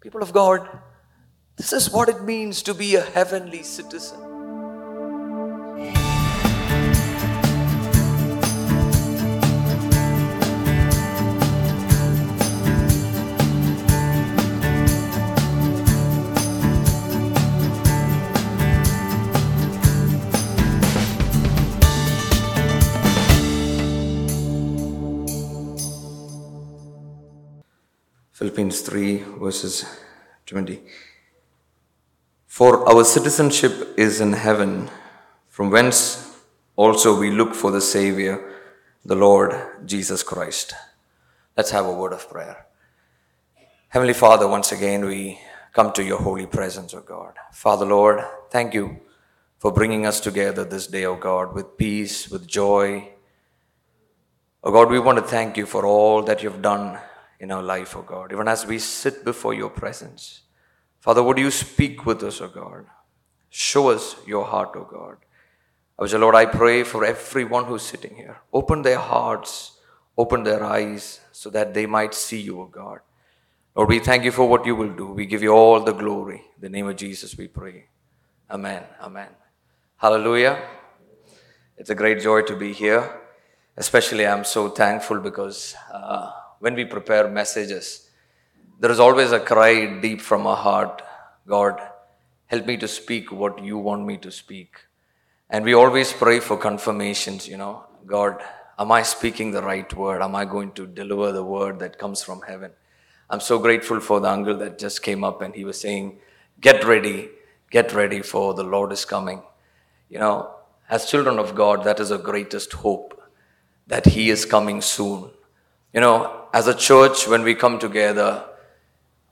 People of God, this is what it means to be a heavenly citizen. Philippians 3, verses 20. For our citizenship is in heaven, from whence also we look for the Savior, the Lord Jesus Christ. Let's have a word of prayer. Heavenly Father, once again we come to your holy presence, O God. Father, Lord, thank you for bringing us together this day, O God, with peace, with joy. O God, we want to thank you for all that you've done in our life, O God, even as we sit before your presence. Father, would you speak with us, O God? Show us your heart, O God. I was, a Lord, I pray for everyone who's sitting here. Open their hearts, open their eyes, so that they might see you, O God. Lord, we thank you for what you will do. We give you all the glory. In the name of Jesus, we pray. Amen. Amen. Hallelujah. It's a great joy to be here. Especially, I'm so thankful because uh, when we prepare messages, there is always a cry deep from our heart God, help me to speak what you want me to speak. And we always pray for confirmations, you know, God, am I speaking the right word? Am I going to deliver the word that comes from heaven? I'm so grateful for the uncle that just came up and he was saying, Get ready, get ready for the Lord is coming. You know, as children of God, that is our greatest hope that He is coming soon. You know, as a church, when we come together,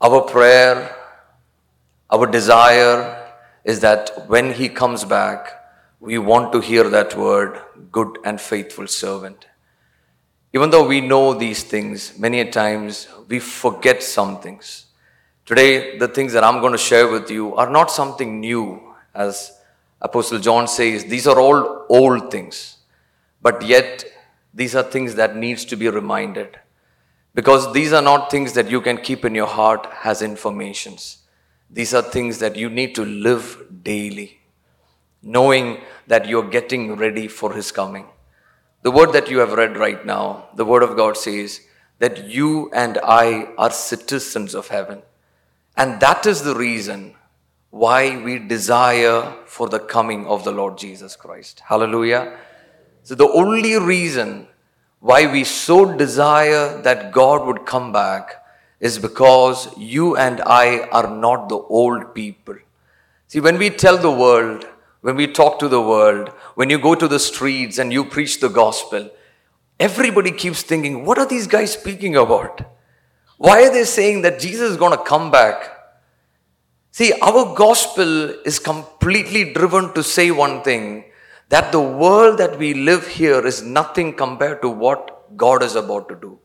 our prayer, our desire is that when He comes back, we want to hear that word, good and faithful servant. Even though we know these things, many a times we forget some things. Today, the things that I'm going to share with you are not something new, as Apostle John says, these are all old things. But yet, these are things that needs to be reminded. Because these are not things that you can keep in your heart as informations. These are things that you need to live daily, knowing that you're getting ready for His coming. The word that you have read right now, the word of God says that you and I are citizens of heaven. And that is the reason why we desire for the coming of the Lord Jesus Christ. Hallelujah. So, the only reason why we so desire that God would come back is because you and I are not the old people. See, when we tell the world, when we talk to the world, when you go to the streets and you preach the gospel, everybody keeps thinking, what are these guys speaking about? Why are they saying that Jesus is going to come back? See, our gospel is completely driven to say one thing that the world that we live here is nothing compared to what God is about to do.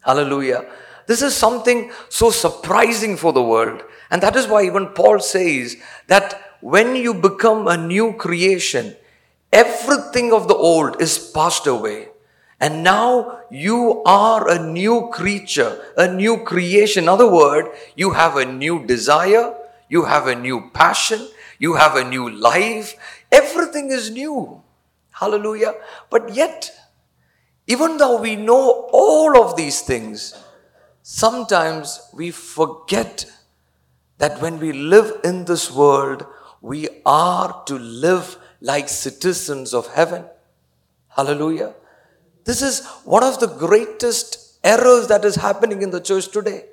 Hallelujah. This is something so surprising for the world. And that is why even Paul says that when you become a new creation, everything of the old is passed away. And now you are a new creature, a new creation. In other words, you have a new desire, you have a new passion, you have a new life. Everything is new. Hallelujah. But yet, even though we know all of these things, sometimes we forget that when we live in this world, we are to live like citizens of heaven. Hallelujah. This is one of the greatest errors that is happening in the church today.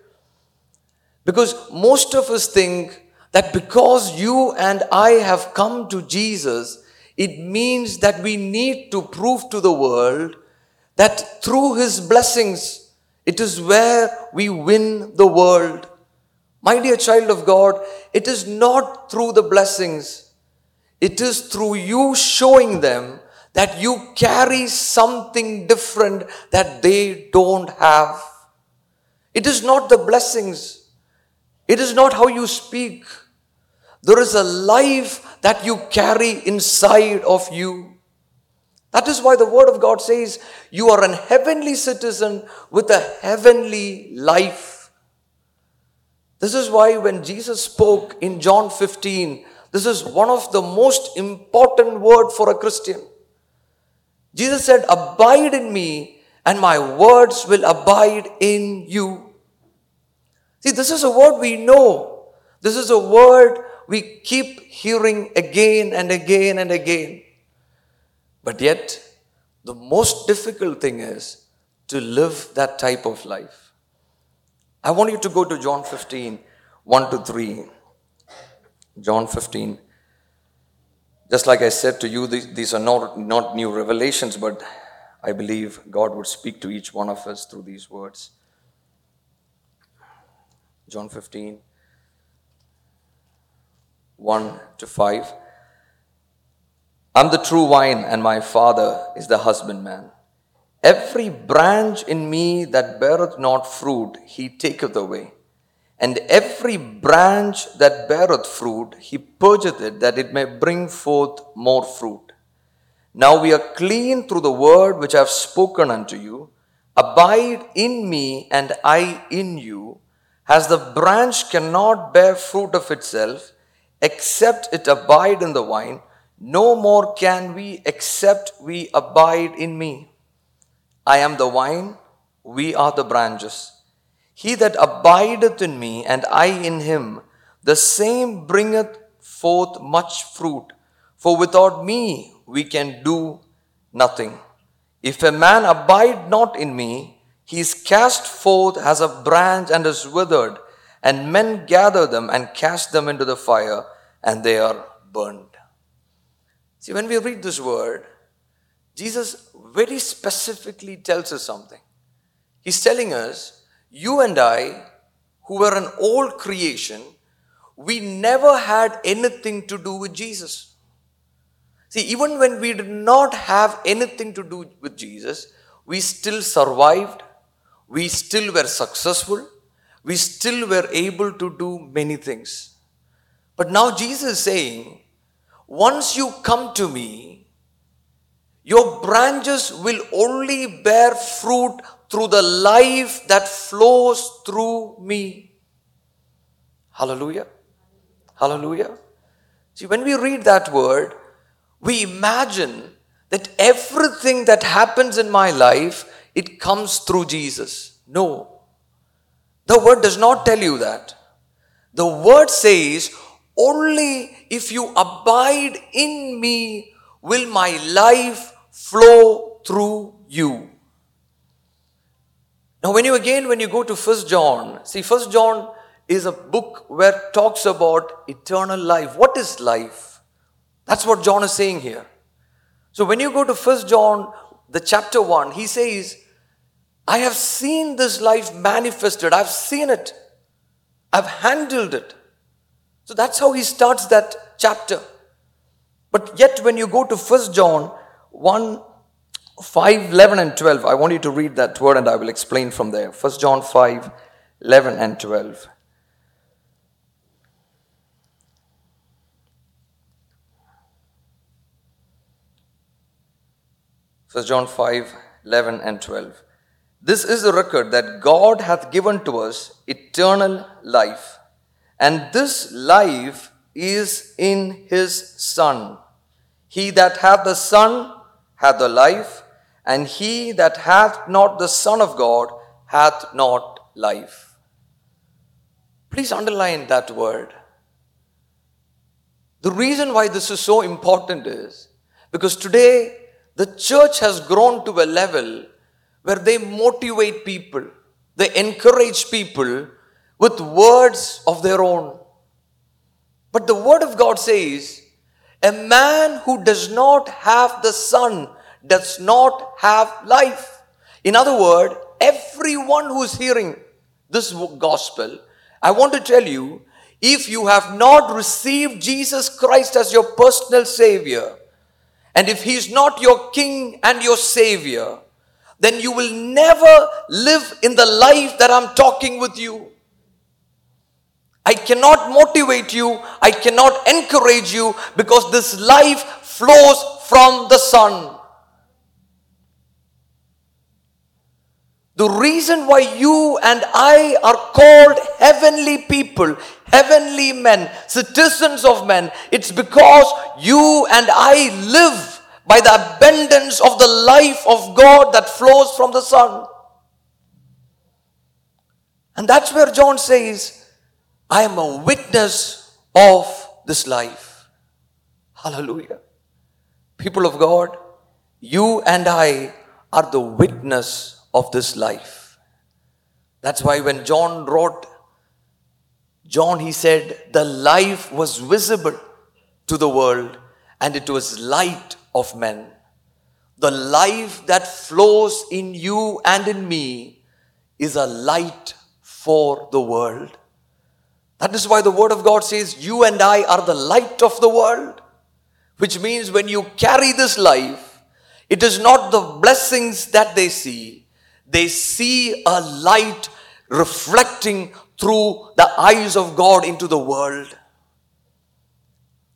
Because most of us think that because you and I have come to Jesus, it means that we need to prove to the world that through His blessings, it is where we win the world. My dear child of God, it is not through the blessings, it is through you showing them that you carry something different that they don't have. It is not the blessings, it is not how you speak. There is a life that you carry inside of you. That is why the Word of God says you are an heavenly citizen with a heavenly life. This is why when Jesus spoke in John 15, this is one of the most important word for a Christian. Jesus said, Abide in me, and my words will abide in you. See, this is a word we know. This is a word we keep hearing again and again and again. But yet, the most difficult thing is to live that type of life. I want you to go to John 15, 1 to 3. John 15. Just like I said to you, these, are not, not new revelations, but I believe God would speak to each one of us through these words. John 15, 1 to 5. I'm the true vine, and my Father is the husbandman. Every branch in me that beareth not fruit, he taketh away. And every branch that beareth fruit, he purgeth it, that it may bring forth more fruit. Now we are clean through the word which I have spoken unto you. Abide in me, and I in you. As the branch cannot bear fruit of itself, except it abide in the vine, no more can we except we abide in me. I am the vine, we are the branches. He that abideth in me, and I in him, the same bringeth forth much fruit. For without me we can do nothing. If a man abide not in me, he is cast forth as a branch and is withered, and men gather them and cast them into the fire, and they are burned. See, when we read this word, Jesus very specifically tells us something. He's telling us you and I, who were an old creation, we never had anything to do with Jesus. See, even when we did not have anything to do with Jesus, we still survived, we still were successful, we still were able to do many things. But now Jesus is saying, once you come to me, your branches will only bear fruit through the life that flows through me. Hallelujah. Hallelujah. See, when we read that word, we imagine that everything that happens in my life, it comes through Jesus. No. The word does not tell you that. The word says, only if you abide in me will my life flow through you. Now, when you again, when you go to First John, see, First John is a book where talks about eternal life. What is life? That's what John is saying here. So when you go to First John, the chapter 1, he says, I have seen this life manifested. I've seen it. I've handled it. So that's how he starts that chapter. But yet, when you go to First John 1 5, 11 and 12. I want you to read that word and I will explain from there. 1 John 5, 11 and 12. First John 5, 11 and 12. This is the record that God hath given to us eternal life, and this life is in his Son. He that hath the Son hath the life, and he that hath not the Son of God hath not life. Please underline that word. The reason why this is so important is because today the church has grown to a level where they motivate people, they encourage people with words of their own. But the Word of God says, a man who does not have the Son does not have life. In other words, everyone who is hearing this gospel, I want to tell you if you have not received Jesus Christ as your personal Savior, and if He is not your King and your Savior, then you will never live in the life that I'm talking with you. I cannot motivate you, I cannot encourage you because this life flows from the Son. The reason why you and I are called heavenly people, heavenly men, citizens of men, it's because you and I live by the abundance of the life of God that flows from the Son. And that's where John says, I am a witness of this life. Hallelujah. People of God, you and I are the witness of this life. That's why when John wrote, John, he said, the life was visible to the world and it was light of men. The life that flows in you and in me is a light for the world. That is why the Word of God says, You and I are the light of the world. Which means when you carry this life, it is not the blessings that they see, they see a light reflecting through the eyes of God into the world.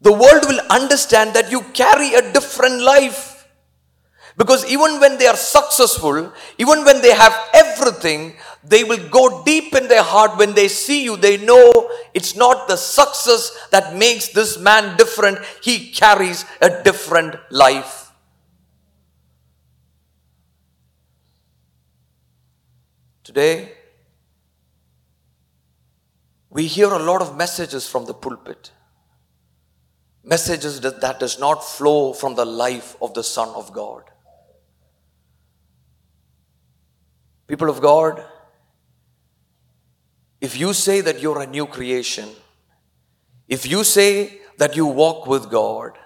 The world will understand that you carry a different life. Because even when they are successful, even when they have everything, they will go deep in their heart when they see you. They know it's not the success that makes this man different, he carries a different life. Today, we hear a lot of messages from the pulpit. Messages that, does not flow from the life of the Son of God. People of God, if you say that you're a new creation, if you say that you walk with God,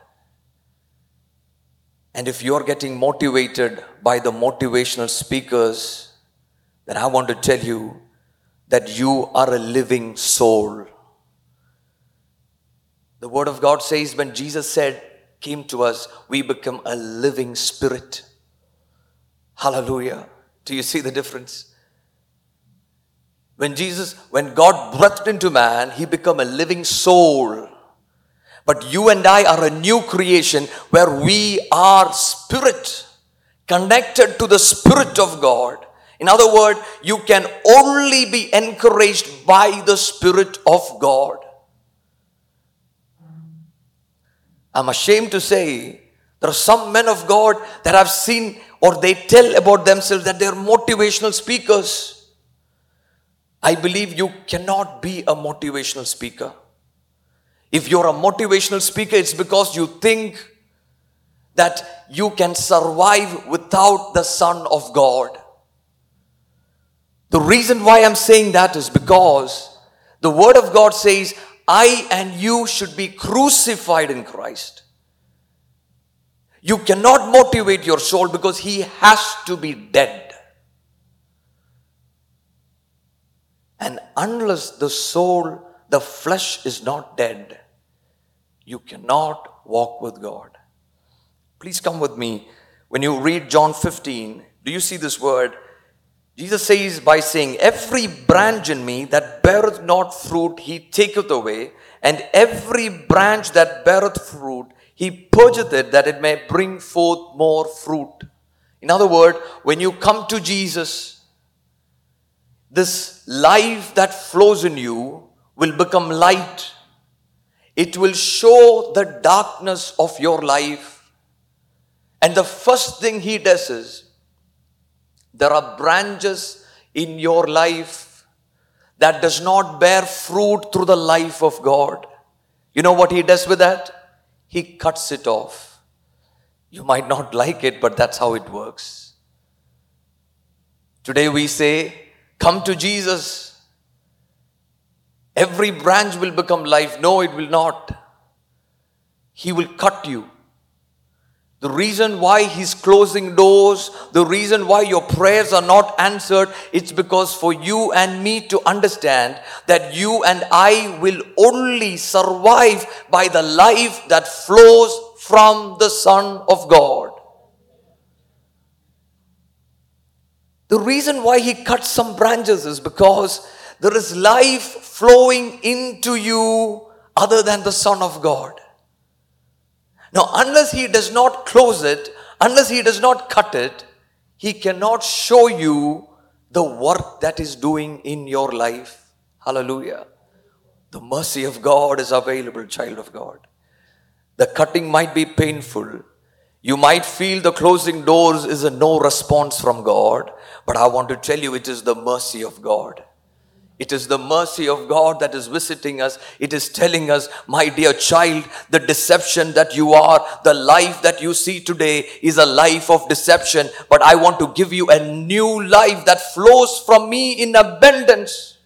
and if you're getting motivated by the motivational speakers then I want to tell you that you are a living soul. The Word of God says when Jesus said, came to us, we become a living spirit. Hallelujah. Do you see the difference? When Jesus, when God breathed into man, he became a living soul. But you and I are a new creation where we are spirit, connected to the Spirit of God. In other words, you can only be encouraged by the Spirit of God. I'm ashamed to say there are some men of God that I've seen or they tell about themselves that they're motivational speakers. I believe you cannot be a motivational speaker. If you're a motivational speaker, it's because you think that you can survive without the Son of God. The reason why I'm saying that is because the Word of God says, I and you should be crucified in Christ. You cannot motivate your soul because he has to be dead. And unless the soul, the flesh is not dead, you cannot walk with God. Please come with me. When you read John 15, do you see this word? Jesus says by saying, Every branch in me that beareth not fruit, he taketh away, and every branch that beareth fruit, he purgeth it that it may bring forth more fruit. In other words, when you come to Jesus, this life that flows in you will become light. It will show the darkness of your life. And the first thing he does is, there are branches in your life that does not bear fruit through the life of God. You know what he does with that? He cuts it off. You might not like it, but that's how it works. Today we say, Come to Jesus. Every branch will become life. No, it will not. He will cut you. The reason why he's closing doors, the reason why your prayers are not answered, it's because for you and me to understand that you and I will only survive by the life that flows from the Son of God. The reason why he cuts some branches is because there is life flowing into you other than the Son of God. Now, unless he does not close it, unless he does not cut it, he cannot show you the work that is doing in your life. Hallelujah. The mercy of God is available, child of God. The cutting might be painful. You might feel the closing doors is a no response from God, but I want to tell you it is the mercy of God. It is the mercy of God that is visiting us. It is telling us, my dear child, the deception that you are, the life that you see today is a life of deception. But I want to give you a new life that flows from me in abundance.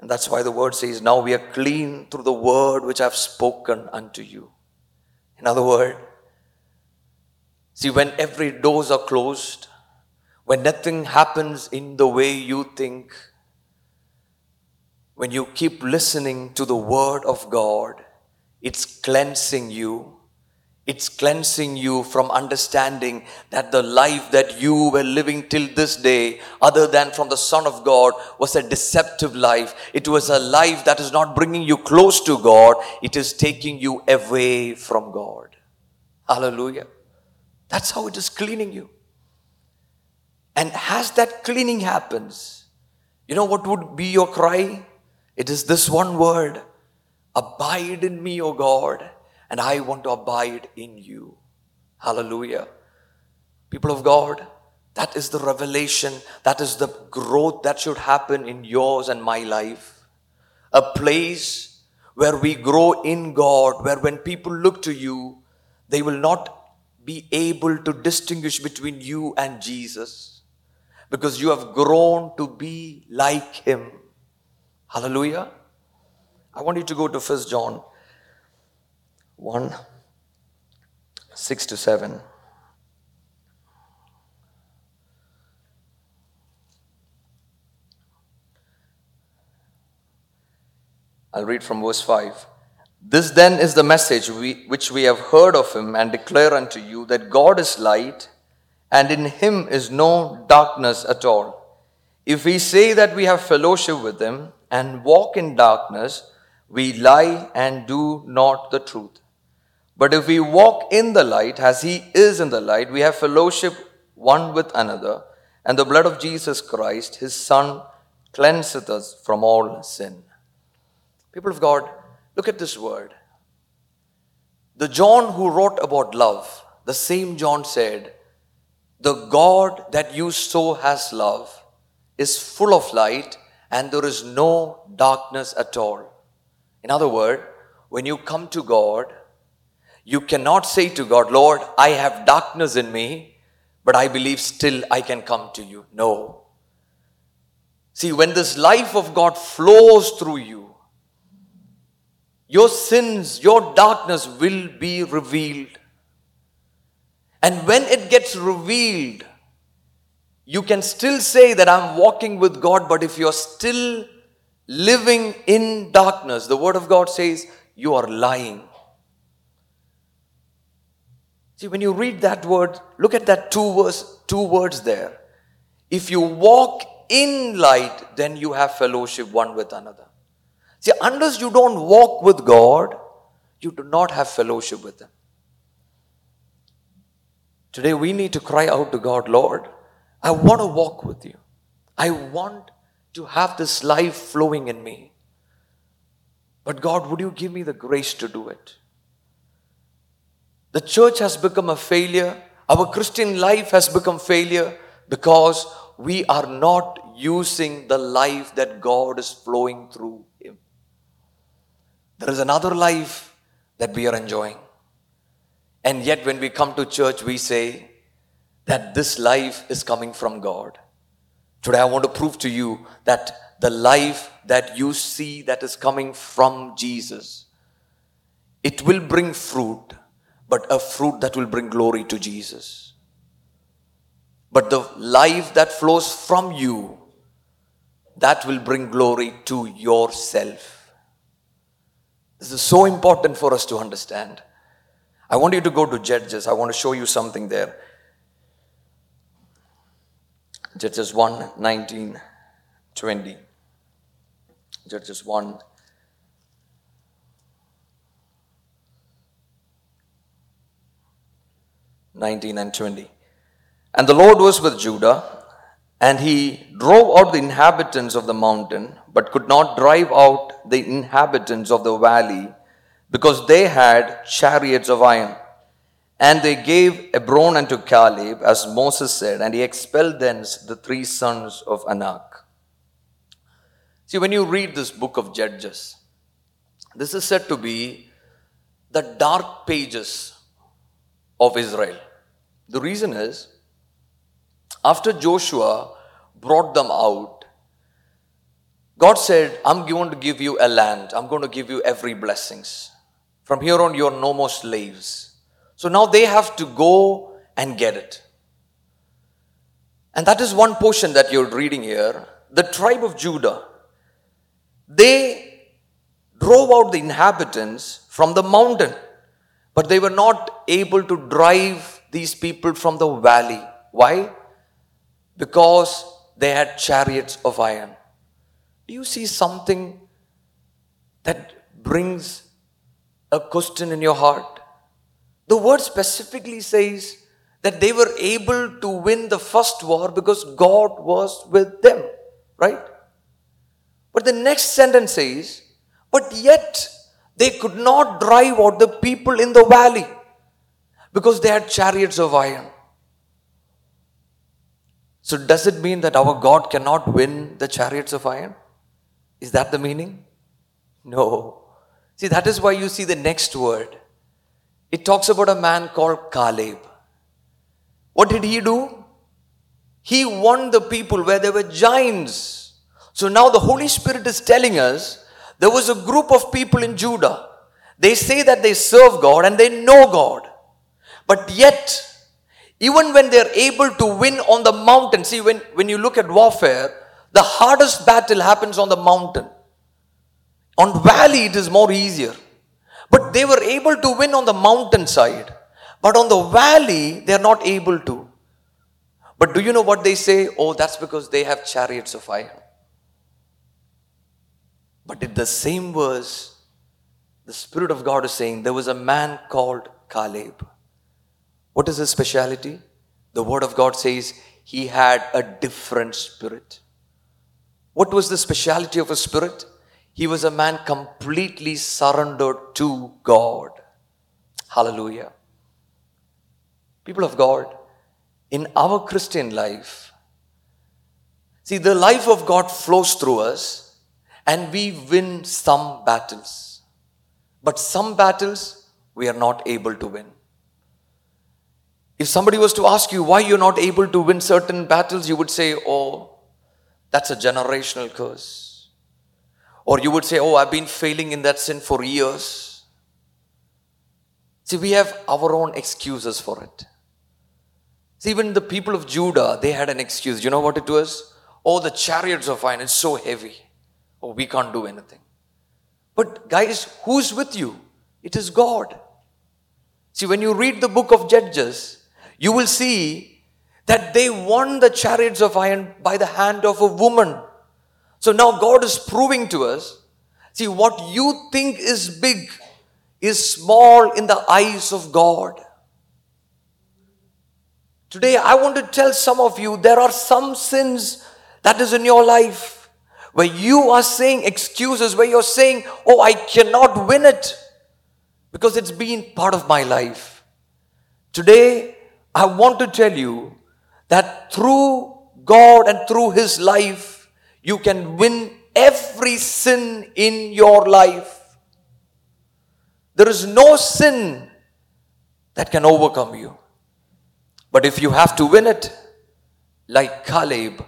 And that's why the word says, Now we are clean through the word which I've spoken unto you. In other words, see, when every doors are closed, when nothing happens in the way you think, when you keep listening to the Word of God, it's cleansing you. It's cleansing you from understanding that the life that you were living till this day, other than from the Son of God, was a deceptive life. It was a life that is not bringing you close to God, it is taking you away from God. Hallelujah. That's how it is cleaning you. And as that cleaning happens, you know what would be your cry? It is this one word Abide in me, O God, and I want to abide in you. Hallelujah. People of God, that is the revelation, that is the growth that should happen in yours and my life. A place where we grow in God, where when people look to you, they will not be able to distinguish between you and Jesus because you have grown to be like him. Hallelujah. I want you to go to 1 John 1 6 to 7. I'll read from verse 5. This then is the message we, which we have heard of him and declare unto you that God is light and in him is no darkness at all. If we say that we have fellowship with him and walk in darkness, we lie and do not the truth. But if we walk in the light as he is in the light, we have fellowship one with another, and the blood of Jesus Christ, his Son, cleanseth us from all sin. People of God, look at this word. The John who wrote about love, the same John said, the God that you so has love is full of light and there is no darkness at all. In other words, when you come to God, you cannot say to God, Lord, I have darkness in me, but I believe still I can come to you. No. See, when this life of God flows through you, your sins, your darkness will be revealed. And when it gets revealed, you can still say that I'm walking with God, but if you're still living in darkness, the Word of God says you are lying. See, when you read that word, look at that two, verse, two words there. If you walk in light, then you have fellowship one with another. See, unless you don't walk with God, you do not have fellowship with Him. Today we need to cry out to God, Lord, I want to walk with you. I want to have this life flowing in me. But God, would you give me the grace to do it? The church has become a failure. Our Christian life has become failure because we are not using the life that God is flowing through Him. There is another life that we are enjoying. And yet, when we come to church, we say that this life is coming from God. Today, I want to prove to you that the life that you see that is coming from Jesus, it will bring fruit, but a fruit that will bring glory to Jesus. But the life that flows from you, that will bring glory to yourself. This is so important for us to understand. I want you to go to Judges. I want to show you something there. Judges 1 19, 20. Judges 1 19 and 20. And the Lord was with Judah, and he drove out the inhabitants of the mountain, but could not drive out the inhabitants of the valley, because they had chariots of iron. And they gave Hebron unto Caleb, as Moses said, and he expelled thence the three sons of Anak. See, when you read this book of Judges, this is said to be the dark pages of Israel. The reason is, after Joshua brought them out, God said, I'm going to give you a land. I'm going to give you every blessings. From here on, you're no more slaves. So now they have to go and get it. And that is one portion that you're reading here. The tribe of Judah, they drove out the inhabitants from the mountain, but they were not able to drive these people from the valley. Why? Because they had chariots of iron. Do you see something that brings a question in your heart? The word specifically says that they were able to win the first war because God was with them, right? But the next sentence says, but yet they could not drive out the people in the valley because they had chariots of iron. So, does it mean that our God cannot win the chariots of iron? Is that the meaning? No. See, that is why you see the next word. It talks about a man called Caleb. What did he do? He won the people where there were giants. So now the Holy Spirit is telling us there was a group of people in Judah. They say that they serve God and they know God. But yet, even when they're able to win on the mountain, see, when, when you look at warfare, the hardest battle happens on the mountain. On valley, it is more easier. But they were able to win on the mountain side. But on the valley, they're not able to. But do you know what they say? Oh, that's because they have chariots of iron. But in the same verse, the Spirit of God is saying there was a man called Caleb. What is his speciality? The Word of God says he had a different spirit. What was the speciality of his spirit? He was a man completely surrendered to God. Hallelujah. People of God, in our Christian life, see, the life of God flows through us and we win some battles. But some battles we are not able to win. If somebody was to ask you why you're not able to win certain battles, you would say, Oh, that's a generational curse. Or you would say, Oh, I've been failing in that sin for years. See, we have our own excuses for it. See, even the people of Judah, they had an excuse. You know what it was? Oh, the chariots of iron, it's so heavy. Oh, we can't do anything. But guys, who's with you? It is God. See, when you read the book of Judges, you will see that they won the chariots of iron by the hand of a woman. So now God is proving to us see, what you think is big is small in the eyes of God. Today, I want to tell some of you there are some sins that is in your life where you are saying excuses, where you're saying, Oh, I cannot win it because it's been part of my life. Today, I want to tell you that through God and through His life, you can win every sin in your life. There is no sin that can overcome you. But if you have to win it, like Caleb,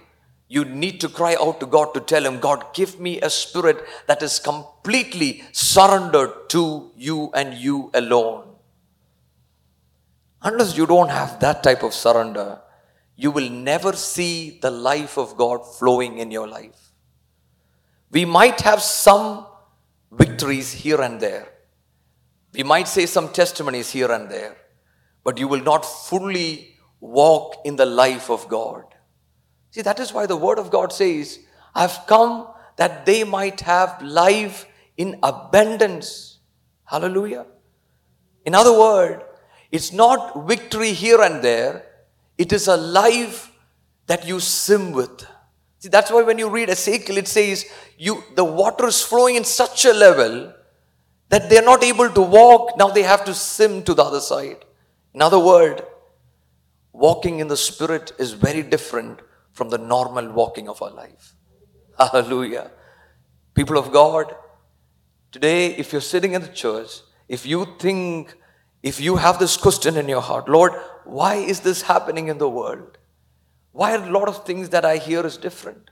you need to cry out to God to tell Him, God, give me a spirit that is completely surrendered to you and you alone. Unless you don't have that type of surrender, you will never see the life of God flowing in your life. We might have some victories here and there. We might say some testimonies here and there, but you will not fully walk in the life of God. See, that is why the Word of God says, I've come that they might have life in abundance. Hallelujah. In other words, it's not victory here and there, It is a life that you swim with. See, that's why when you read Ezekiel, it says you the water is flowing in such a level that they're not able to walk. Now they have to swim to the other side. In other words, walking in the spirit is very different from the normal walking of our life. Hallelujah. People of God, today, if you're sitting in the church, if you think, if you have this question in your heart, Lord, why is this happening in the world? Why are a lot of things that I hear is different?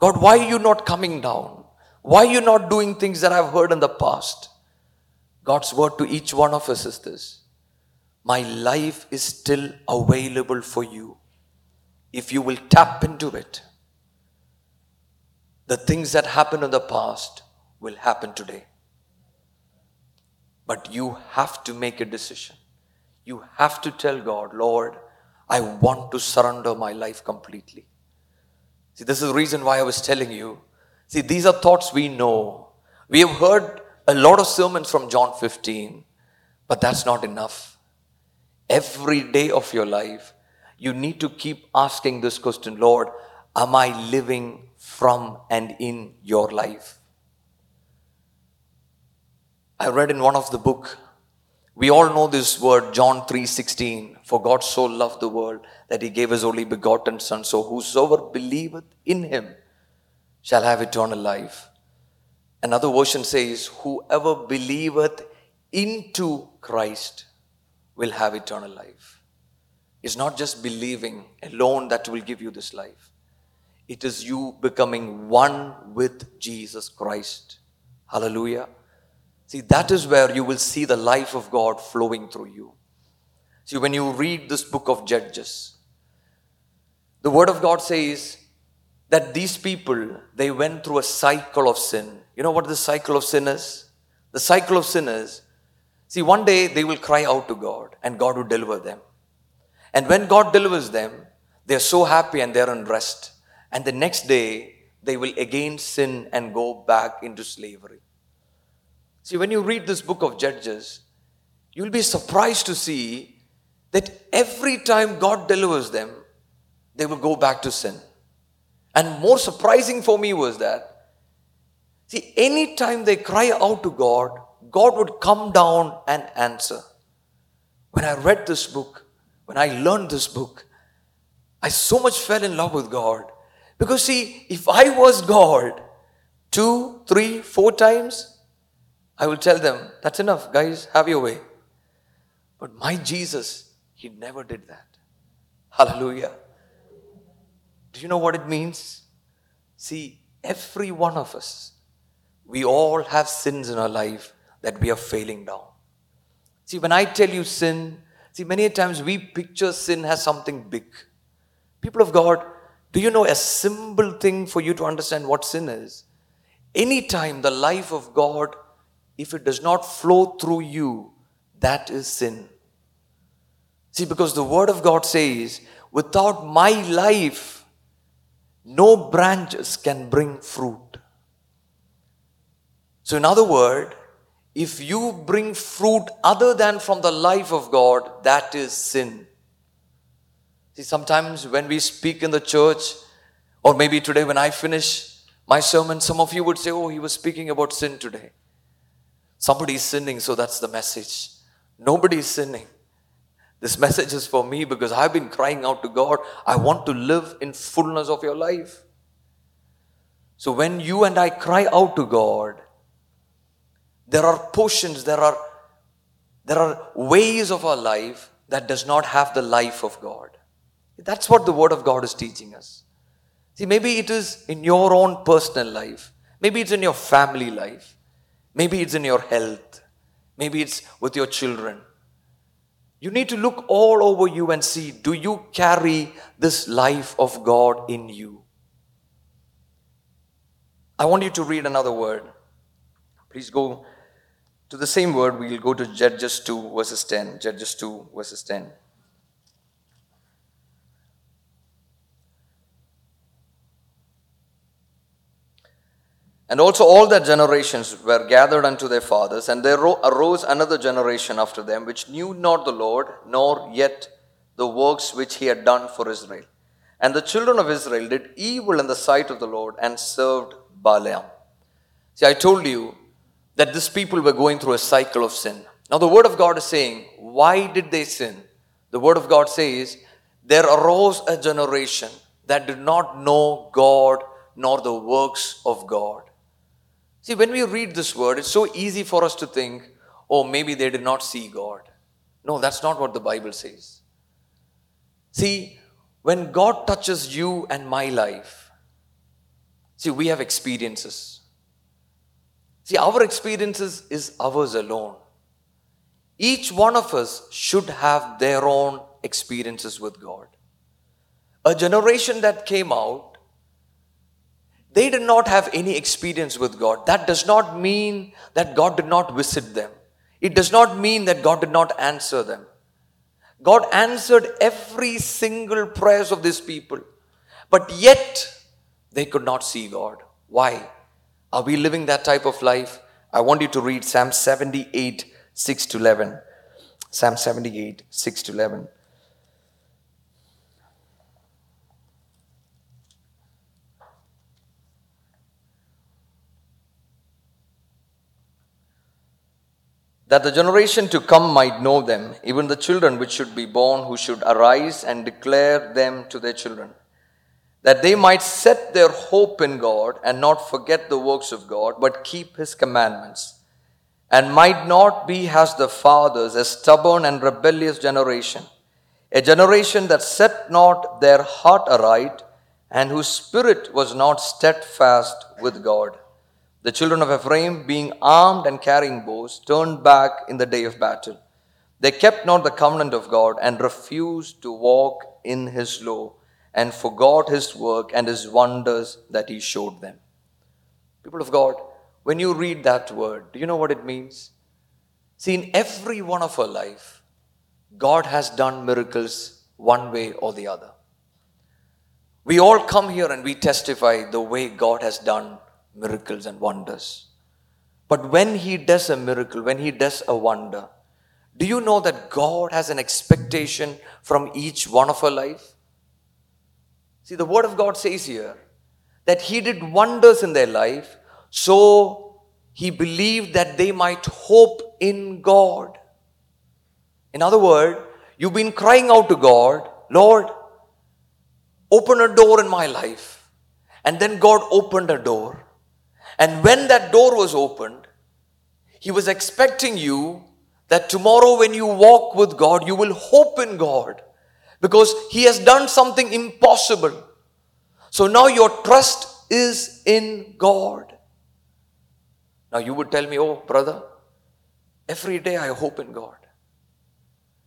God, why are you not coming down? Why are you not doing things that I've heard in the past? God's word to each one of us is this My life is still available for you. If you will tap into it, the things that happened in the past will happen today. But you have to make a decision. You have to tell God, Lord, I want to surrender my life completely. See, this is the reason why I was telling you. See, these are thoughts we know. We have heard a lot of sermons from John 15, but that's not enough. Every day of your life, you need to keep asking this question Lord, am I living from and in your life? I read in one of the book, we all know this word, John 3:16. For God so loved the world that he gave his only begotten Son, so whosoever believeth in him shall have eternal life. Another version says, Whoever believeth into Christ will have eternal life. It's not just believing alone that will give you this life. It is you becoming one with Jesus Christ. Hallelujah. See, that is where you will see the life of God flowing through you. See, when you read this book of Judges, the Word of God says that these people, they went through a cycle of sin. You know what the cycle of sin is? The cycle of sin is, see, one day they will cry out to God and God will deliver them. And when God delivers them, they're so happy and they're in rest. And the next day, they will again sin and go back into slavery. See, when you read this book of Judges, you'll be surprised to see that every time God delivers them, they will go back to sin. And more surprising for me was that, see, anytime they cry out to God, God would come down and answer. When I read this book, when I learned this book, I so much fell in love with God. Because, see, if I was God two, three, four times, I will tell them, that's enough, guys, have your way. But my Jesus, he never did that. Hallelujah. Do you know what it means? See, every one of us, we all have sins in our life that we are failing down. See, when I tell you sin, see, many times we picture sin as something big. People of God, do you know a simple thing for you to understand what sin is? Anytime the life of God if it does not flow through you, that is sin. See, because the Word of God says, without my life, no branches can bring fruit. So, in other words, if you bring fruit other than from the life of God, that is sin. See, sometimes when we speak in the church, or maybe today when I finish my sermon, some of you would say, Oh, he was speaking about sin today. Somebody is sinning, so that's the message. Nobody is sinning. This message is for me because I've been crying out to God. I want to live in fullness of your life. So when you and I cry out to God, there are portions, there are there are ways of our life that does not have the life of God. That's what the word of God is teaching us. See, maybe it is in your own personal life. Maybe it's in your family life. Maybe it's in your health. Maybe it's with your children. You need to look all over you and see do you carry this life of God in you? I want you to read another word. Please go to the same word. We'll go to Judges 2, verses 10. Judges 2, verses 10. And also all their generations were gathered unto their fathers, and there arose another generation after them, which knew not the Lord, nor yet the works which he had done for Israel. And the children of Israel did evil in the sight of the Lord and served Baalim. See, I told you that these people were going through a cycle of sin. Now, the Word of God is saying, why did they sin? The Word of God says, there arose a generation that did not know God nor the works of God. See, when we read this word, it's so easy for us to think, oh, maybe they did not see God. No, that's not what the Bible says. See, when God touches you and my life, see, we have experiences. See, our experiences is ours alone. Each one of us should have their own experiences with God. A generation that came out, they did not have any experience with God. That does not mean that God did not visit them. It does not mean that God did not answer them. God answered every single prayers of these people. But yet, they could not see God. Why? Are we living that type of life? I want you to read Psalm 78, 6 to 11. Psalm 78, 6 to 11. That the generation to come might know them, even the children which should be born, who should arise and declare them to their children, that they might set their hope in God and not forget the works of God, but keep his commandments, and might not be as the fathers, a stubborn and rebellious generation, a generation that set not their heart aright, and whose spirit was not steadfast with God. The children of Ephraim, being armed and carrying bows, turned back in the day of battle. They kept not the covenant of God and refused to walk in his law and forgot his work and his wonders that he showed them. People of God, when you read that word, do you know what it means? See, in every one of our life, God has done miracles one way or the other. We all come here and we testify the way God has done miracles and wonders. But when He does a miracle, when He does a wonder, do you know that God has an expectation from each one of our life? See, the Word of God says here that He did wonders in their life, so He believed that they might hope in God. In other words, you've been crying out to God, Lord, open a door in my life. And then God opened a door. And when that door was opened, He was expecting you that tomorrow when you walk with God, you will hope in God because He has done something impossible. So now your trust is in God. Now you would tell me, oh, brother, every day I hope in God.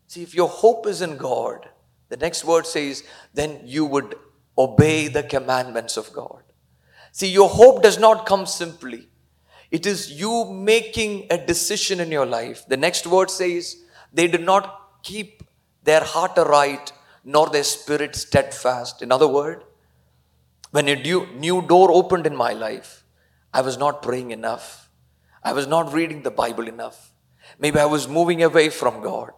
See, if your hope is in God, the next word says, then you would obey the commandments of God. See, your hope does not come simply. It is you making a decision in your life. The next word says, they did not keep their heart aright nor their spirit steadfast. In other words, when a new, door opened in my life, I was not praying enough. I was not reading the Bible enough. Maybe I was moving away from God.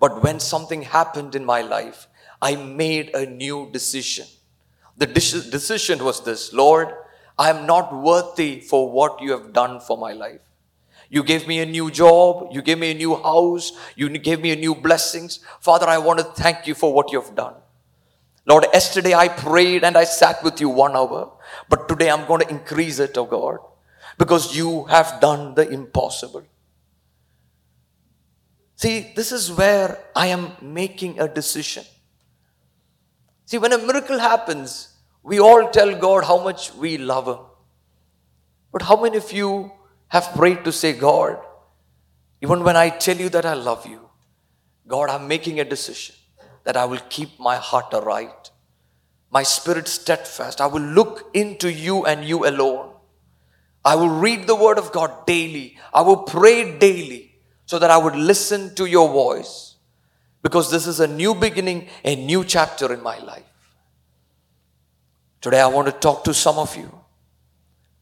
But when something happened in my life, I made a new decision. The decision was this Lord, I am not worthy for what you have done for my life. You gave me a new job. You gave me a new house. You gave me a new blessings. Father, I want to thank you for what you have done. Lord, yesterday I prayed and I sat with you one hour, but today I'm going to increase it, oh God, because you have done the impossible. See, this is where I am making a decision. See, when a miracle happens, we all tell God how much we love Him. But how many of you have prayed to say, God, even when I tell you that I love you, God, I'm making a decision that I will keep my heart aright, my spirit steadfast. I will look into you and you alone. I will read the word of God daily. I will pray daily so that I would listen to your voice because this is a new beginning, a new chapter in my life. Today, I want to talk to some of you.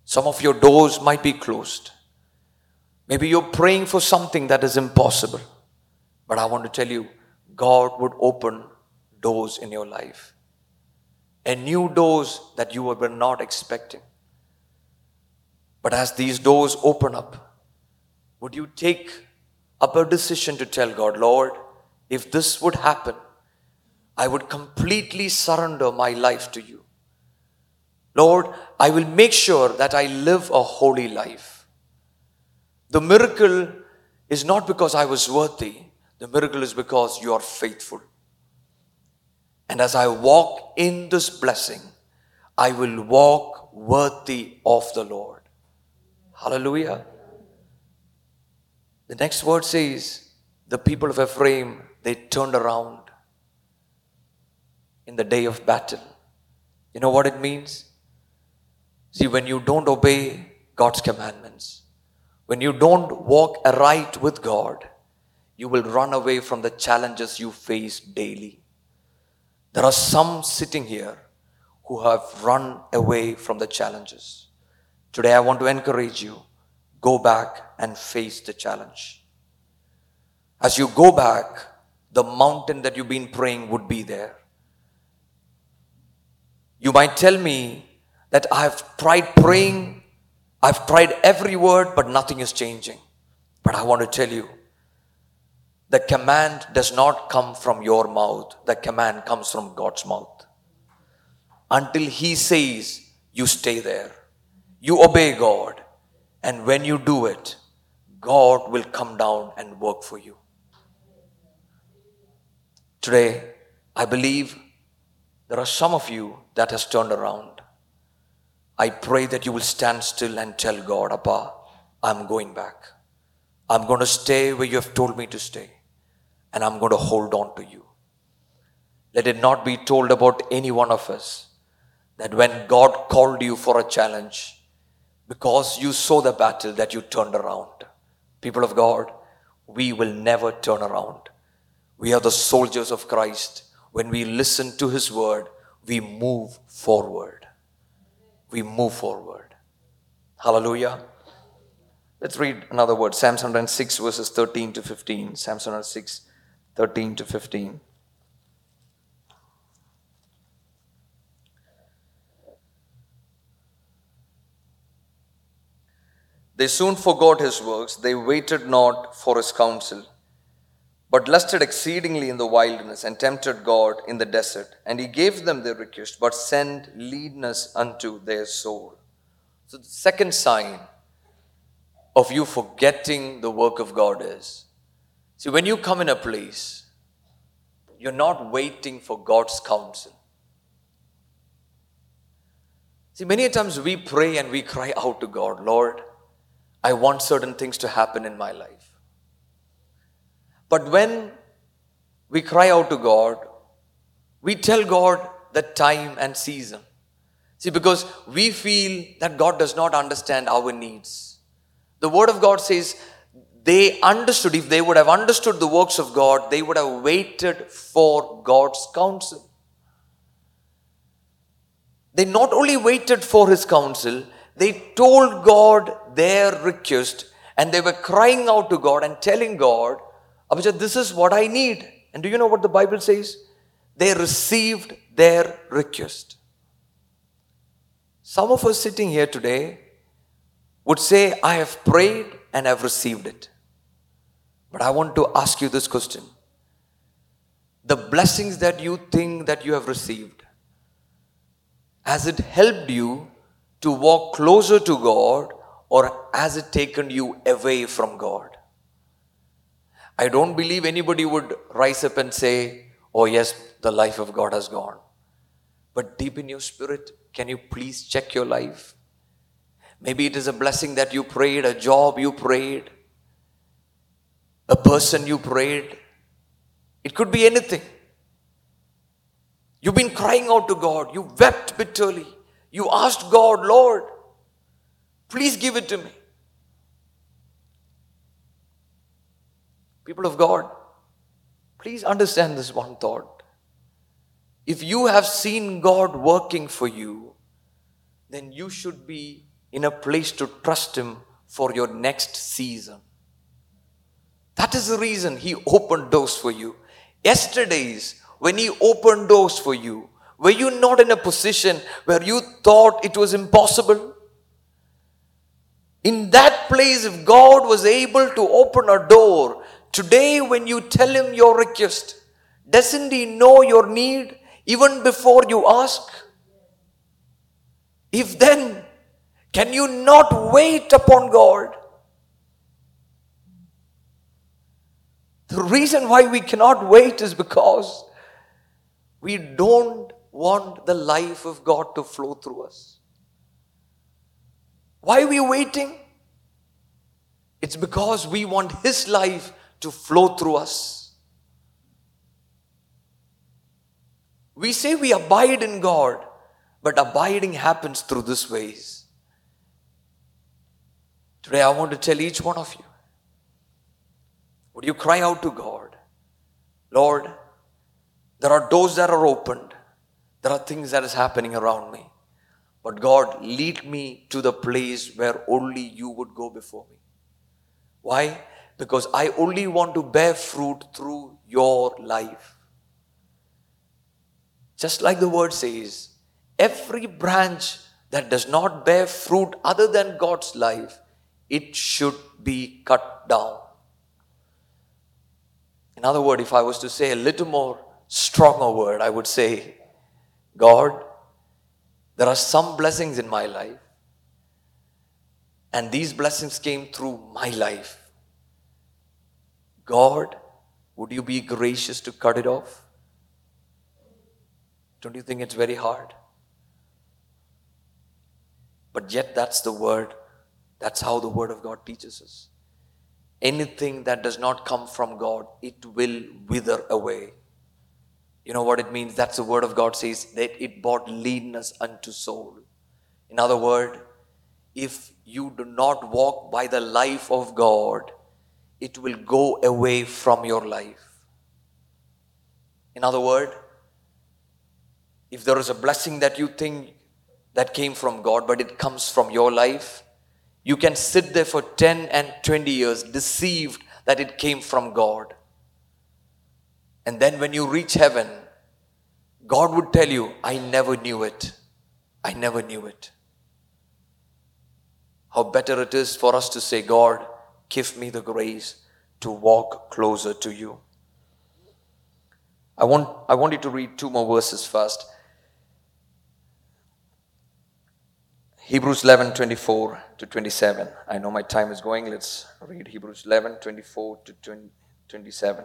Some of your doors might be closed. Maybe you're praying for something that is impossible. But I want to tell you, God would open doors in your life. A new doors that you were not expecting. But as these doors open up, would you take up a decision to tell God, Lord, if this would happen, I would completely surrender my life to you. Lord, I will make sure that I live a holy life. The miracle is not because I was worthy, the miracle is because you are faithful. And as I walk in this blessing, I will walk worthy of the Lord. Hallelujah. The next word says, the people of Ephraim, they turned around in the day of battle. You know what it means? See, when you don't obey God's commandments, when you don't walk aright with God, you will run away from the challenges you face daily. There are some sitting here who have run away from the challenges. Today, I want to encourage you go back and face the challenge. As you go back, the mountain that you've been praying would be there. You might tell me that I've tried praying, I've tried every word, but nothing is changing. But I want to tell you, the command does not come from your mouth, the command comes from God's mouth. Until He says, you stay there. You obey God. And when you do it, God will come down and work for you. Today, I believe there are some of you that has turned around. I pray that you will stand still and tell God, Abba, I'm going back. I'm going to stay where you have told me to stay and I'm going to hold on to you. Let it not be told about any one of us that when God called you for a challenge, because you saw the battle, that you turned around. People of God, we will never turn around. We are the soldiers of Christ. When we listen to His word, we move forward. We move forward. Hallelujah. Let's read another word Psalm 106, verses 13 to 15. Psalm 106, 13 to 15. They soon forgot his works, they waited not for his counsel, but lusted exceedingly in the wilderness, and tempted God in the desert. And he gave them their request, but sent leanness unto their soul. So, the second sign of you forgetting the work of God is See, when you come in a place, you're not waiting for God's counsel. See, many times we pray and we cry out to God, Lord, I want certain things to happen in my life. But when we cry out to God, we tell God the time and season. See, because we feel that God does not understand our needs. The Word of God says, they understood, if they would have understood the works of God, they would have waited for God's counsel. They not only waited for his counsel, they told God their request and they were crying out to God and telling God, Abhijit, this is what I need. And do you know what the Bible says? They received their request. Some of us sitting here today would say, I have prayed and I've received it. But I want to ask you this question. The blessings that you think that you have received, has it helped you to walk closer to God or has it taken you away from God? I don't believe anybody would rise up and say, Oh, yes, the life of God has gone. But deep in your spirit, can you please check your life? Maybe it is a blessing that you prayed, a job you prayed, a person you prayed. It could be anything. You've been crying out to God. You wept bitterly. You asked God, Lord, please give it to me. People of God, please understand this one thought. If you have seen God working for you, then you should be in a place to trust Him for your next season. That is the reason He opened doors for you. Yesterday's when He opened doors for you, were you not in a position where you thought it was impossible? In that place, if God was able to open a door, today when you tell Him your request, doesn't He know your need even before you ask? If then, can you not wait upon God? The reason why we cannot wait is because we don't want the life of God to flow through us. Why are we waiting? It's because we want His life to flow through us. We say we abide in God, but abiding happens through this ways. Today, I want to tell each one of you would you cry out to God, Lord, there are doors that are opened, there are things that is happening around me. But God, lead me to the place where only you would go before me. Why? Because I only want to bear fruit through your life. Just like the word says, every branch that does not bear fruit other than God's life, it should be cut down. In other words, if I was to say a little more stronger word, I would say, God, there are some blessings in my life, and these blessings came through my life. God, would you be gracious to cut it off? Don't you think it's very hard? But yet, that's the word. That's how the word of God teaches us. Anything that does not come from God, it will wither away. You know what it means? That's the word of God says that it brought leanness unto soul. In other words, if you do not walk by the life of God, it will go away from your life. In other words, if there is a blessing that you think that came from God, but it comes from your life, you can sit there for 10 and 20 years deceived that it came from God. And then when you reach heaven, God would tell you, I never knew it. I never knew it. How better it is for us to say, God, give me the grace to walk closer to you. I want, I want you to read two more verses first. Hebrews 11 24 to 27. I know my time is going. Let's read Hebrews 11 24 to 20, 27.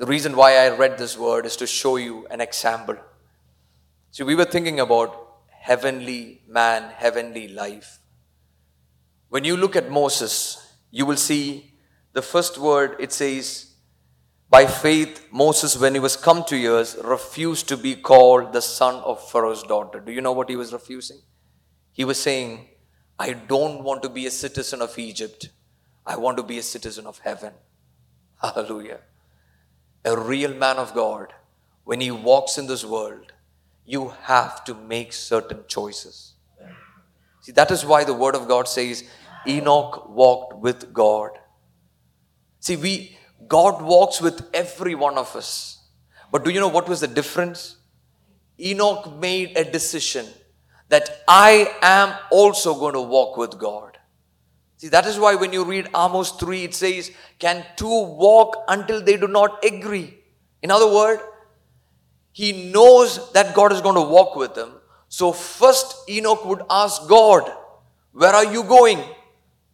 The reason why I read this word is to show you an example. See, we were thinking about heavenly man, heavenly life. When you look at Moses, you will see the first word it says, by faith, Moses, when he was come to years, refused to be called the son of Pharaoh's daughter. Do you know what he was refusing? He was saying, I don't want to be a citizen of Egypt. I want to be a citizen of heaven. Hallelujah. A real man of God, when he walks in this world, you have to make certain choices. See, that is why the word of God says Enoch walked with God. See, we God walks with every one of us. But do you know what was the difference? Enoch made a decision that I am also going to walk with God. See, that is why when you read Amos 3, it says, Can two walk until they do not agree? In other words, he knows that God is going to walk with him. So, first, Enoch would ask God, Where are you going?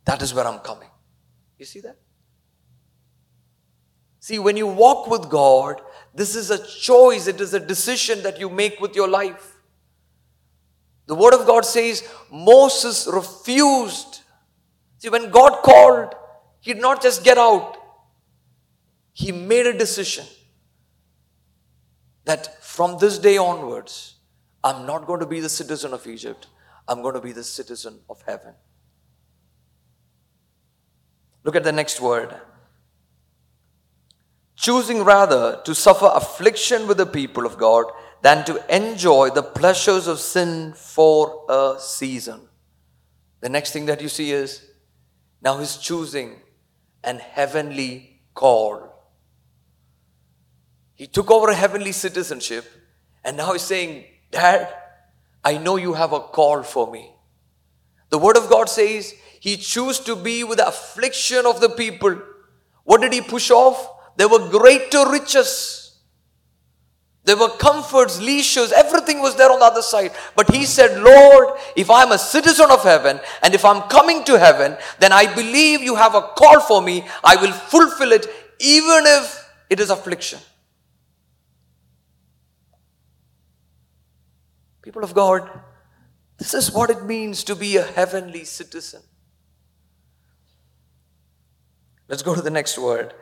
That is where I'm coming. You see that? See, when you walk with God, this is a choice, it is a decision that you make with your life. The word of God says Moses refused. See, when God called, he did not just get out, he made a decision that from this day onwards, I'm not going to be the citizen of Egypt, I'm going to be the citizen of heaven. Look at the next word. Choosing rather to suffer affliction with the people of God than to enjoy the pleasures of sin for a season. The next thing that you see is now he's choosing an heavenly call. He took over a heavenly citizenship and now he's saying, Dad, I know you have a call for me. The word of God says he chose to be with the affliction of the people. What did he push off? There were greater riches. There were comforts, leisures, everything was there on the other side. But he said, Lord, if I'm a citizen of heaven and if I'm coming to heaven, then I believe you have a call for me. I will fulfill it even if it is affliction. People of God, this is what it means to be a heavenly citizen. Let's go to the next word.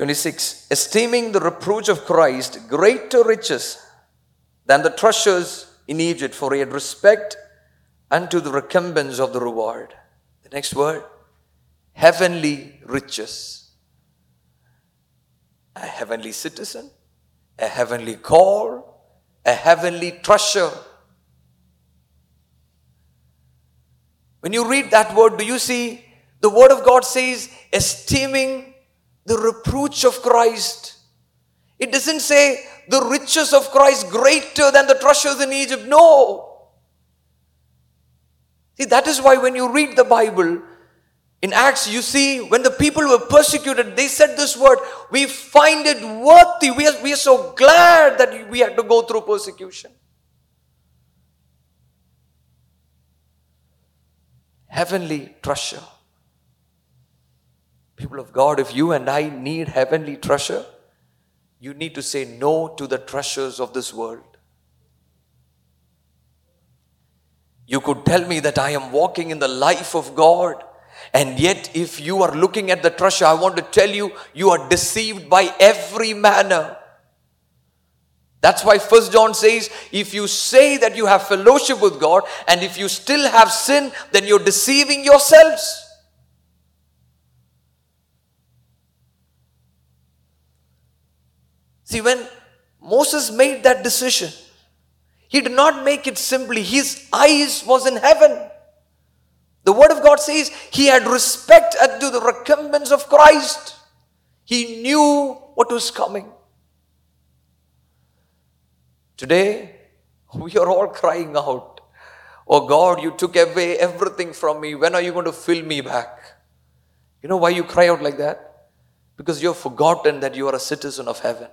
26. Esteeming the reproach of Christ greater riches than the treasures in Egypt, for he had respect unto the recompense of the reward. The next word, heavenly riches. A heavenly citizen, a heavenly call, a heavenly treasure. When you read that word, do you see the word of God says esteeming the reproach of Christ. It doesn't say the riches of Christ greater than the treasures in Egypt. No. See, that is why when you read the Bible, in Acts, you see, when the people were persecuted, they said this word, we find it worthy. We are, we are so glad that we had to go through persecution. Heavenly treasure. People of God, if you and I need heavenly treasure, you need to say no to the treasures of this world. You could tell me that I am walking in the life of God. And yet, if you are looking at the treasure, I want to tell you, you are deceived by every manner. That's why First John says, if you say that you have fellowship with God, and if you still have sin, then you're deceiving yourselves. See, when Moses made that decision, he did not make it simply. His eyes was in heaven. The word of God says he had respect unto the recompense of Christ. He knew what was coming. Today, we are all crying out, Oh God, you took away everything from me. When are you going to fill me back? You know why you cry out like that? Because you've forgotten that you are a citizen of heaven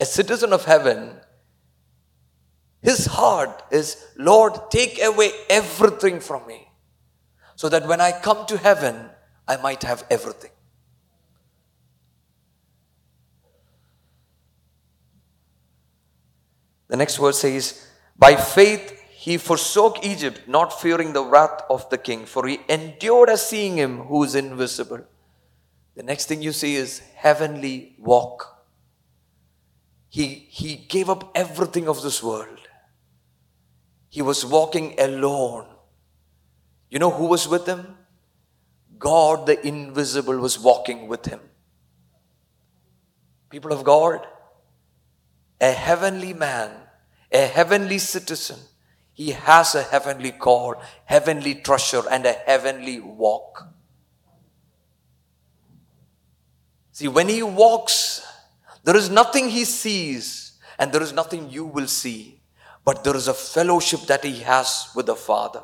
a citizen of heaven, his heart is, Lord, take away everything from me so that when I come to heaven, I might have everything. The next verse says, By faith he forsook Egypt, not fearing the wrath of the king, for he endured as seeing him who is invisible. The next thing you see is heavenly walk. He, he gave up everything of this world. He was walking alone. You know who was with him? God, the invisible, was walking with him. People of God, a heavenly man, a heavenly citizen, he has a heavenly call, heavenly treasure, and a heavenly walk. See, when he walks there is nothing he sees, and there is nothing you will see, but there is a fellowship that he has with the Father.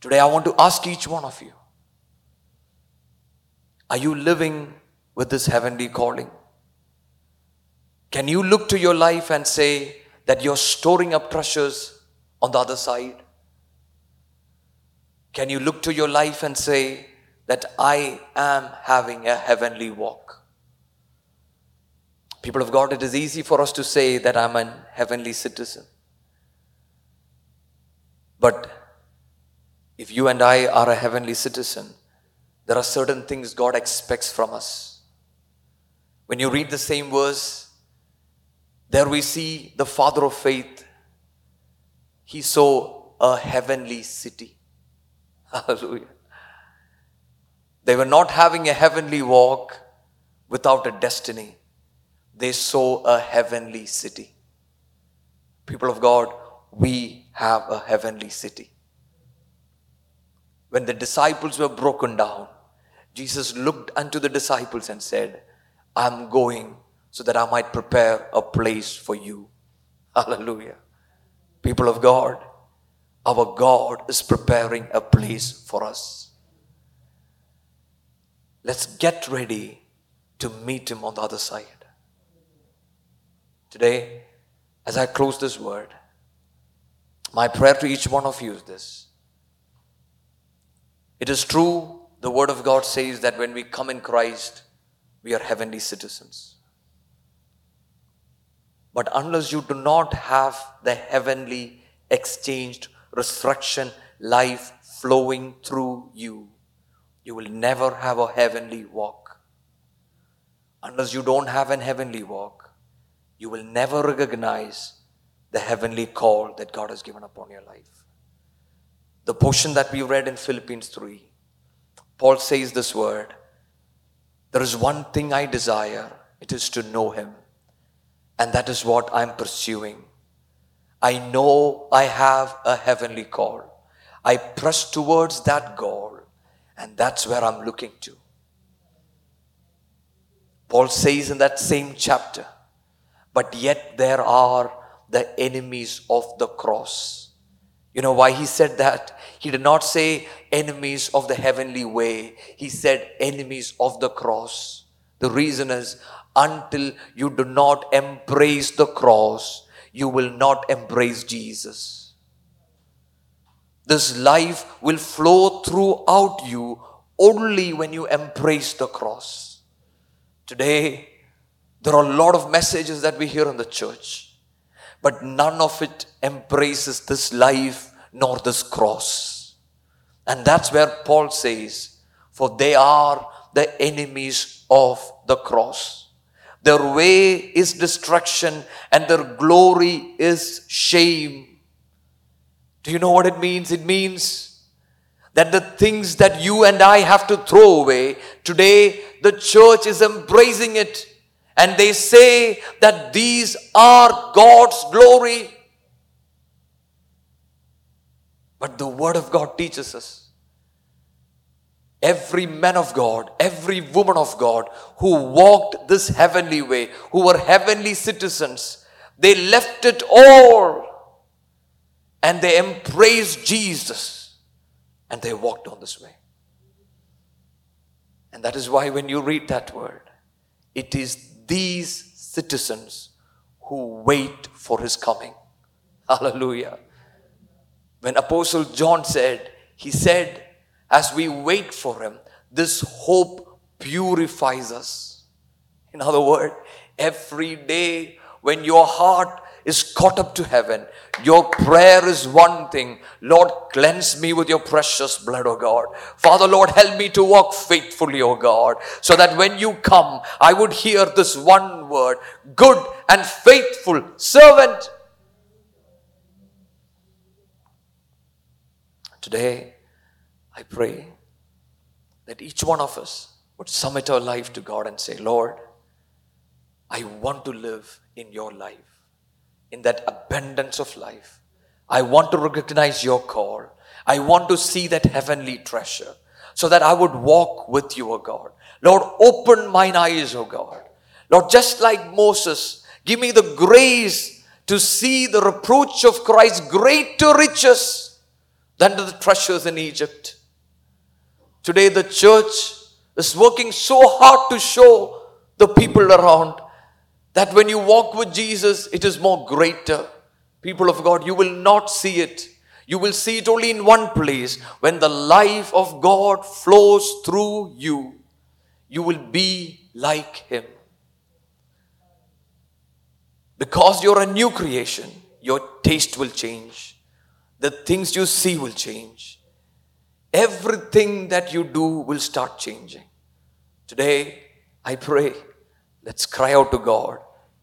Today, I want to ask each one of you Are you living with this heavenly calling? Can you look to your life and say that you're storing up treasures on the other side? Can you look to your life and say, that I am having a heavenly walk. People of God, it is easy for us to say that I'm an heavenly citizen. But if you and I are a heavenly citizen, there are certain things God expects from us. When you read the same verse, there we see the father of faith. He saw a heavenly city. Hallelujah. They were not having a heavenly walk without a destiny. They saw a heavenly city. People of God, we have a heavenly city. When the disciples were broken down, Jesus looked unto the disciples and said, I'm going so that I might prepare a place for you. Hallelujah. People of God, our God is preparing a place for us. Let's get ready to meet Him on the other side. Today, as I close this word, my prayer to each one of you is this. It is true, the Word of God says that when we come in Christ, we are heavenly citizens. But unless you do not have the heavenly exchanged resurrection life flowing through you, you will never have a heavenly walk. Unless you don't have an heavenly walk, you will never recognize the heavenly call that God has given upon your life. The portion that we read in Philippians 3, Paul says this word There is one thing I desire, it is to know Him. And that is what I'm pursuing. I know I have a heavenly call. I press towards that goal, and that's where I'm looking to. Paul says in that same chapter, but yet there are the enemies of the cross. You know why he said that? He did not say enemies of the heavenly way, he said enemies of the cross. The reason is until you do not embrace the cross, you will not embrace Jesus. This life will flow throughout you only when you embrace the cross. Today, there are a lot of messages that we hear in the church but none of it embraces this life nor this cross. And that's where Paul says, For they are the enemies of the cross. Their way is destruction and their glory is shame. Do you know what it means? It means that the things that you and I have to throw away, today the church is embracing it and they say that these are God's glory. But the Word of God teaches us every man of God, every woman of God who walked this heavenly way, who were heavenly citizens, they left it all and they embraced Jesus and they walked on this way. And that is why when you read that word, it is these citizens who wait for his coming. Hallelujah. When Apostle John said, he said, as we wait for him, this hope purifies us. In other words, every day when your heart is caught up to heaven. Your prayer is one thing. Lord, cleanse me with your precious blood, O God. Father, Lord, help me to walk faithfully, O God, so that when you come, I would hear this one word good and faithful servant. Today, I pray that each one of us would submit our life to God and say, Lord, I want to live in your life in that abundance of life. I want to recognize your call. I want to see that heavenly treasure so that I would walk with you, O God. Lord, open mine eyes, O God. Lord, just like Moses, give me the grace to see the reproach of Christ greater riches than the treasures in Egypt. Today, the church is working so hard to show the people around that when you walk with Jesus, it is more greater. People of God, you will not see it. You will see it only in one place. When the life of God flows through you, you will be like Him. Because you're a new creation, your taste will change. The things you see will change. Everything that you do will start changing. Today, I pray, let's cry out to God,